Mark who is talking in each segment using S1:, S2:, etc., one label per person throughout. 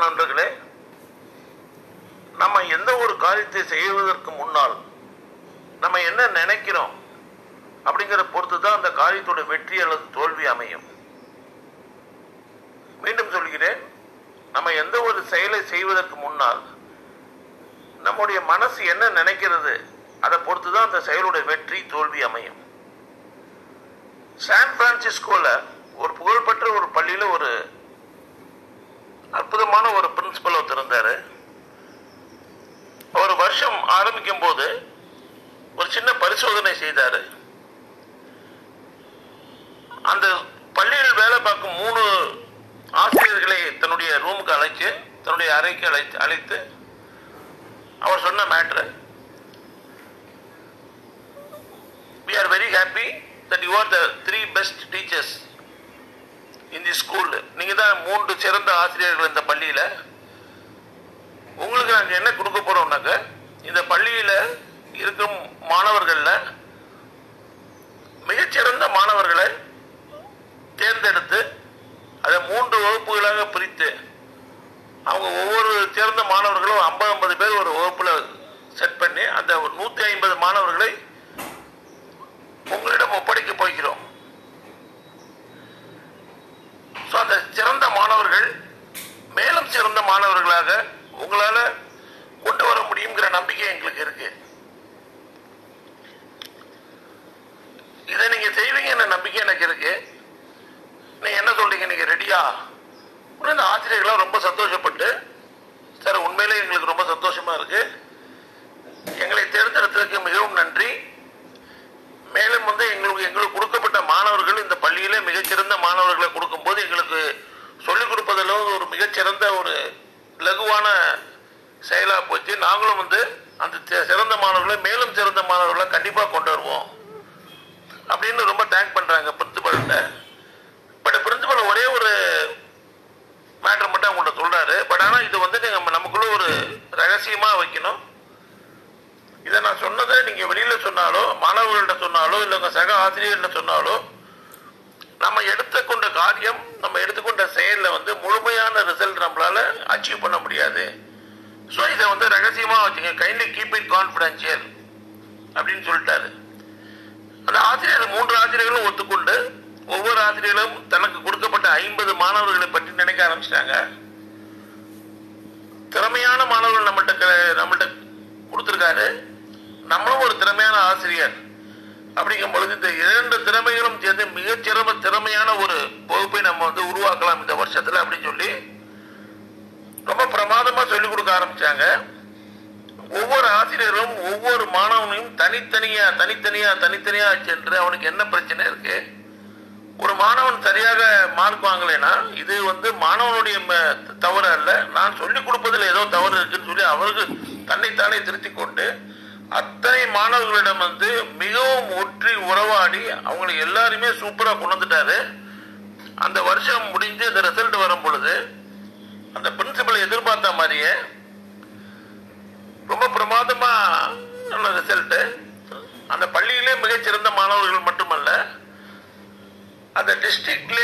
S1: வணக்கம் நண்பர்களே நம்ம எந்த ஒரு காரியத்தை செய்வதற்கு முன்னால் நம்ம என்ன நினைக்கிறோம் அப்படிங்கிற பொறுத்து தான் அந்த காரியத்தோட வெற்றி அல்லது தோல்வி அமையும். மீண்டும் சொல்கிறேன் நம்ம எந்த ஒரு செயலை செய்வதற்கு முன்னால் நம்முடைய மனசு என்ன நினைக்கிறது அதை பொறுத்து தான் அந்த செயலுடைய வெற்றி தோல்வி அமையும். சான் பிரான்சிஸ்கோல ஒரு புகழ்பெற்ற ஒரு பள்ளியில ஒரு அற்புதமான ஒரு பிரின்சிபல் ஒருத்தர் இருந்தார். அவர் வருஷம் ஆரம்பிக்கும் போது ஒரு சின்ன பரிசோதனை செய்தாரு. அந்த பள்ளியில் வேலை பார்க்கும் மூணு ஆசிரியர்களை தன்னுடைய ரூமுக்கு அழைச்சு தன்னுடைய அறைக்கு அழைத்து அழைத்து அவர் சொன்ன matter we are very happy that you are the three best teachers in the நீங்க தான் மூன்று சிறந்த ஆசிரியர்கள் இந்த பள்ளியில. உங்களுக்கு நாங்கள் என்ன கொடுக்க போறோம்னாக்க இந்த பள்ளியில இருக்கும் மாணவர்கள்ல மிகச்சிறந்த மாணவர்களை தேர்ந்தெடுத்து அதை மூன்று வகுப்புகளாக பிரித்து அவங்க ஒவ்வொரு சிறந்த மாணவர்களும் ஐம்பது ஐம்பது பேர் ஒரு வகுப்புல செட் பண்ணி அந்த நூத்தி ஐம்பது மாணவர்களை உங்களிடம் ஒப்படைக்க போகிறோம் So, அந்த சிறந்த மாணவர்கள் மேலும் சிறந்த மாணவர்களாக உங்களால கொண்டு வர முடியுங்கிற நம்பிக்கை எங்களுக்கு இருக்கு. இதை நீங்க செய்வீங்கன்ற நம்பிக்கை எனக்கு இருக்கு. நீங்க என்ன சொல்றீங்க? நீங்க ரெடியா இந்த ஆசிரியர்கள்லாம் ரொம்ப சந்தோஷப்பட்டு சார் உண்மையிலே எங்களுக்கு ரொம்ப சந்தோஷமா இருக்கு. எங்களை தேர்ந்தெடுத்ததுக்கு மிகவும் நன்றி மேலும் வந்து எங்களுக்கு எங்களுக்கு கொடுக்கப்பட்ட மாணவர்கள் இந்த பள்ளியிலே மிகச்சிறந்த மாணவர்களை கொடுக்கும்போது எங்களுக்கு சொல்லிக் கொடுப்பதில் ஒரு மிகச்சிறந்த ஒரு லகுவான செயலா போச்சு நாங்களும் வந்து அந்த சிறந்த மாணவர்களை மேலும் சிறந்த மாணவர்களை கண்டிப்பா கொண்டு வருவோம். அப்படின்னு ரொம்ப தேங்க் பண்றாங்க பிரின்சிபல்கிட்ட பட் பிரின்சிபல் ஒரே ஒரு மேட்டர் மட்டும் அவங்கள்ட்ட சொல்றாரு. பட் ஆனா இது வந்து நீங்க நமக்குள்ள ஒரு ரகசியமா வைக்கணும். இதை நான் சொன்னதை நீங்க வெளியில சொன்னாலோ மாணவர்கள்ட்ட சொன்னாலோ இல்லை உங்க சக ஆசிரியர்கிட்ட சொன்னாலோ நம்ம எடுத்துக்கொண்ட காரியம் நம்ம எடுத்துக்கொண்ட செயலில் வந்து முழுமையான ரிசல்ட் நம்மளால அச்சீவ் பண்ண முடியாது. ஸோ இதை வந்து ரகசியமாக வச்சுங்க கைண்ட்லி கீப் இட் கான்ஃபிடென்ஷியல் அப்படின்னு சொல்லிட்டாரு. அந்த ஆசிரியர் மூன்று ஆசிரியர்களும் ஒத்துக்கொண்டு ஒவ்வொரு ஆசிரியர்களும் தனக்கு கொடுக்கப்பட்ட ஐம்பது மாணவர்களை பற்றி நினைக்க ஆரம்பிச்சிட்டாங்க. திறமையான மாணவர்கள் நம்மள்ட்ட க- கொடுத்துருக்காரு. நம்மளும் ஒரு திறமையான ஆசிரியர். அப்படிங்கும் பொழுது இந்த இரண்டு திறமைகளும் சேர்ந்து மிகச்சிறம திறமையான ஒரு வகுப்பை நம்ம வந்து உருவாக்கலாம் இந்த வருஷத்துல அப்படின்னு சொல்லி ரொம்ப பிரமாதமா சொல்லிக் கொடுக்க ஆரம்பிச்சாங்க. ஒவ்வொரு ஆசிரியரும் ஒவ்வொரு மாணவனையும் தனித்தனியா தனித்தனியா தனித்தனியா சென்று அவனுக்கு என்ன பிரச்சனை இருக்கு? ஒரு மாணவன் சரியாக மார்க் வாங்கலைன்னா இது வந்து மாணவனுடைய தவறு அல்ல. நான் சொல்லிக் கொடுப்பதில் ஏதோ தவறு இருக்குன்னு சொல்லி அவருக்கு தன்னைத்தானே திருத்தி கொண்டு அத்தனை மாணவர்களிடம் வந்து மிகவும் ஒற்றி உறவாடி அவங்களை எல்லாருமே சூப்பராக கொண்டு வந்துட்டாரு. அந்த வருஷம் முடிஞ்சு இந்த ரிசல்ட் வரும் பொழுது அந்த பெண் எதிர்பார்த்த மாதிரியே ரொம்ப பிரமாதமா ரிசல்ட் அந்த பள்ளியிலே மிகச்சிறந்த மாணவர்கள் மட்டுமல்ல அந்த டிஸ்ட்ரிக்ட்ல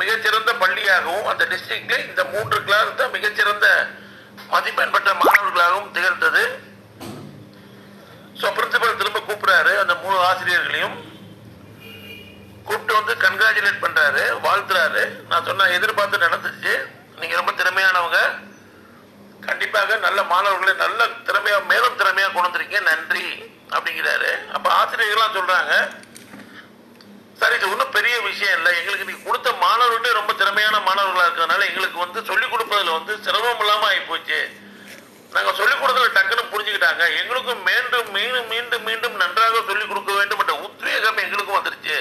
S1: மிகச்சிறந்த பள்ளியாகவும் அந்த டிஸ்ட்ரிக்ட்ல இந்த மூன்று கிளாஸ் தான் மிகச்சிறந்த மதிப்பெண் பெற்ற மாணவர்களாகவும் திகழ்ந்தது. ஸோ பிரின்சிபல் திரும்ப கூப்பிடுறாரு அந்த மூணு ஆசிரியர்களையும். கூப்பிட்டு வந்து கன்கிராச்சுலேட் பண்றாரு வாழ்த்துறாரு. நான் சொன்ன எதிர்பார்த்து நடந்துச்சு. நீங்க ரொம்ப திறமையானவங்க. கண்டிப்பாக நல்ல மாணவர்களை நல்ல திறமையா மேலும் திறமையா கொண்டு நன்றி அப்படிங்கிறாரு. அப்ப ஆசிரியர்கள்லாம் சொல்றாங்க சரி இது ஒன்றும் பெரிய விஷயம் இல்லை. எங்களுக்கு நீங்க கொடுத்த மாணவர்களே ரொம்ப திறமையான மாணவர்களா இருக்கிறதுனால எங்களுக்கு வந்து சொல்லிக் கொடுப்பதில் வந்து சிரமம் இல்லாம ஆகிப்போச்சு நாங்கள் நாங்க சொல்லிக் கொடுத்ததில் டக்குன்னு புரிஞ்சுக்கிட்டாங்க. எங்களுக்கும் மீண்டும் மீண்டும் மீண்டும் மீண்டும் நன்றாக சொல்லிக் கொடுக்க வேண்டும் என்ற உத்வேகம் எங்களுக்கும் வந்துருச்சு.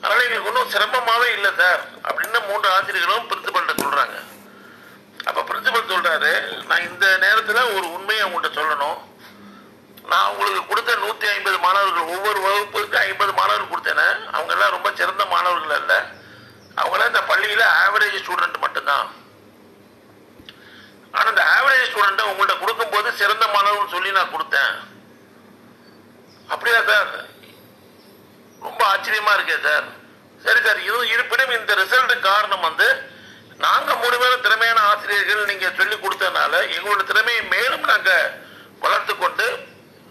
S1: அதனால எங்களுக்கு ஒன்றும் சிரமமாவே இல்லை சார். அப்படின்னு மூன்று ஆசிரியர்களும் பிரின்சிபல்கிட்ட சொல்றாங்க அப்ப பிரின்சிபல் சொல்றாரு நான் இந்த நேரத்தில் ஒரு உண்மையை உங்கள்கிட்ட சொல்லணும். நான் உங்களுக்கு கொடுத்த நூற்றி ஐம்பது மாணவர்கள் ஒவ்வொரு வகுப்புக்கு ஐம்பது மாணவர்கள் கொடுத்தேனே. அவங்கெல்லாம் ரொம்ப சிறந்த மாணவர்கள் அல்ல. அவங்களாம் இந்த பள்ளியில் ஆவரேஜ் ஸ்டூடெண்ட் மட்டும்தான். ஆனால் இந்த ஆவரேஜ் ஸ்டூடெண்ட்டை உங்கள்கிட்ட கொடுக்கும்போது சிறந்த மாணவர்கள் சொல்லி நான் கொடுத்தேன். அப்படியா சார்? ரொம்ப ஆச்சரியமா இருக்கே சார். சரி சார். இது இருப்பினும் இந்த ரிசல்ட் காரணம் வந்து நாங்கள் மூணு பேரும் திறமையான ஆசிரியர்கள் நீங்கள் சொல்லி கொடுத்ததுனால எங்களோட திறமையை மேலும் நாங்க வளர்த்து கொண்டு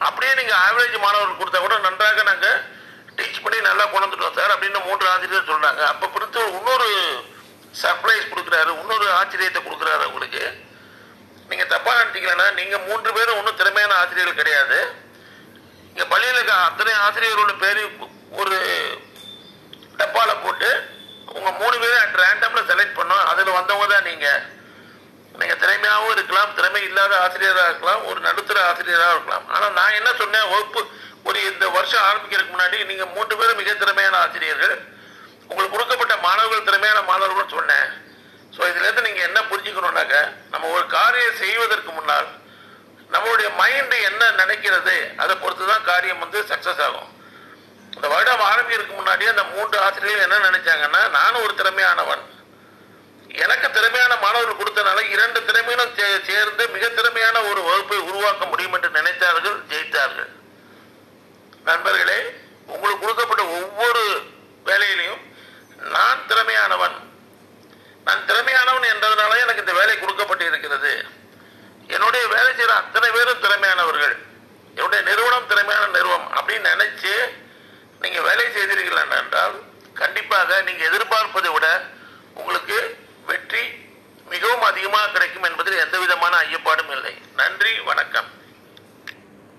S1: அப்படியே நீங்க ஆவரேஜ் மாணவர்கள் கொடுத்தா கூட நன்றாக நாங்க டீச் பண்ணி நல்லா கொண்டுட்டோம் சார் அப்படின்னு மூன்று ஆசிரியர் சொல்றாங்க அப்ப பிரித்து இன்னொரு சர்ப்ரைஸ் கொடுக்குறாரு. இன்னொரு ஆச்சரியத்தை கொடுக்குறாரு உங்களுக்கு நீங்க தப்பா நினைச்சீங்கன்னா நீங்க மூன்று பேரும் ஒன்றும் திறமையான ஆசிரியர்கள் கிடையாது. இங்க பள்ளியில் இருக்க அத்தனை ஆசிரியர்களோட பேரையும் ஒரு டப்பால போட்டு உங்க மூணு பேரும் அட் ரேண்டம்ல செலக்ட் பண்ணோம் அதுல வந்தவங்க தான் நீங்க. நீங்க திறமையாகவும் இருக்கலாம் திறமை இல்லாத ஆசிரியராக இருக்கலாம் ஒரு நடுத்தர ஆசிரியராக இருக்கலாம். ஆனா நான் என்ன சொன்னேன் வகுப்பு ஒரு இந்த வருஷம் ஆரம்பிக்கிறதுக்கு முன்னாடி நீங்க மூன்று பேரும் மிக திறமையான ஆசிரியர்கள். உங்களுக்கு கொடுக்கப்பட்ட மாணவர்கள் திறமையான மாணவர்கள் சொன்னேன். ஸோ இதுல இருந்து நீங்க என்ன புரிஞ்சுக்கணும்னாக்க நம்ம ஒரு காரியம் செய்வதற்கு முன்னால் நம்மளுடைய மைண்ட் என்ன நினைக்கிறது அதை பொறுத்து தான் காரியம் வந்து சக்சஸ் ஆகும். இந்த வருடம் ஆரம்பிக்கிறதுக்கு முன்னாடியே அந்த மூன்று ஆசிரியர்கள் என்ன நினைச்சாங்கன்னா நானும் ஒரு திறமையானவன். மாணவர்கள் கொடுத்தனால இரண்டு திறமையிலும் சேர்ந்து மிக திறமையான ஒரு வகுப்பை உருவாக்க முடியும் என்று நினைத்தார்கள் ஜெயித்தார்கள். நண்பர்களே உங்களுக்கு கொடுக்கப்பட்ட ஒவ்வொரு வேலையிலையும் நான் திறமையானவன். நான் திறமையானவன் என்றதுனால எனக்கு இந்த வேலை கொடுக்கப்பட்டு இருக்கிறது என்னுடைய வேலை செய்கிற அத்தனை பேரும் திறமையானவர்கள். என்னுடைய நிறுவனம் திறமையான நிறுவனம். அப்படின்னு நினைச்சு நீங்க வேலை செய்தீர்கள் என்றால் கண்டிப்பாக நீங்க எதிர்பார்ப்பதை விட